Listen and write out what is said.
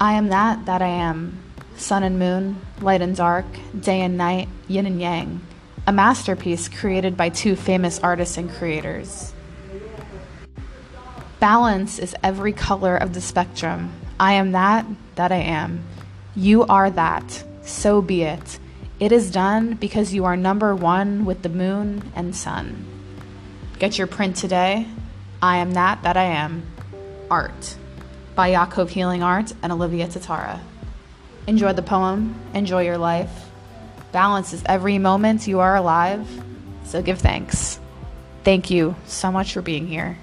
I am that that I am. Sun and moon, light and dark, day and night, yin and yang. A masterpiece created by two famous artists and creators. Balance is every color of the spectrum. I am that that I am. You are that. So be it. It is done because you are number one with the moon and sun. Get your print today. I am that that I am. Art by Yaakov Healing Art and Olivia Tatara. Enjoy the poem, enjoy your life. Balance is every moment you are alive, so give thanks. Thank you so much for being here.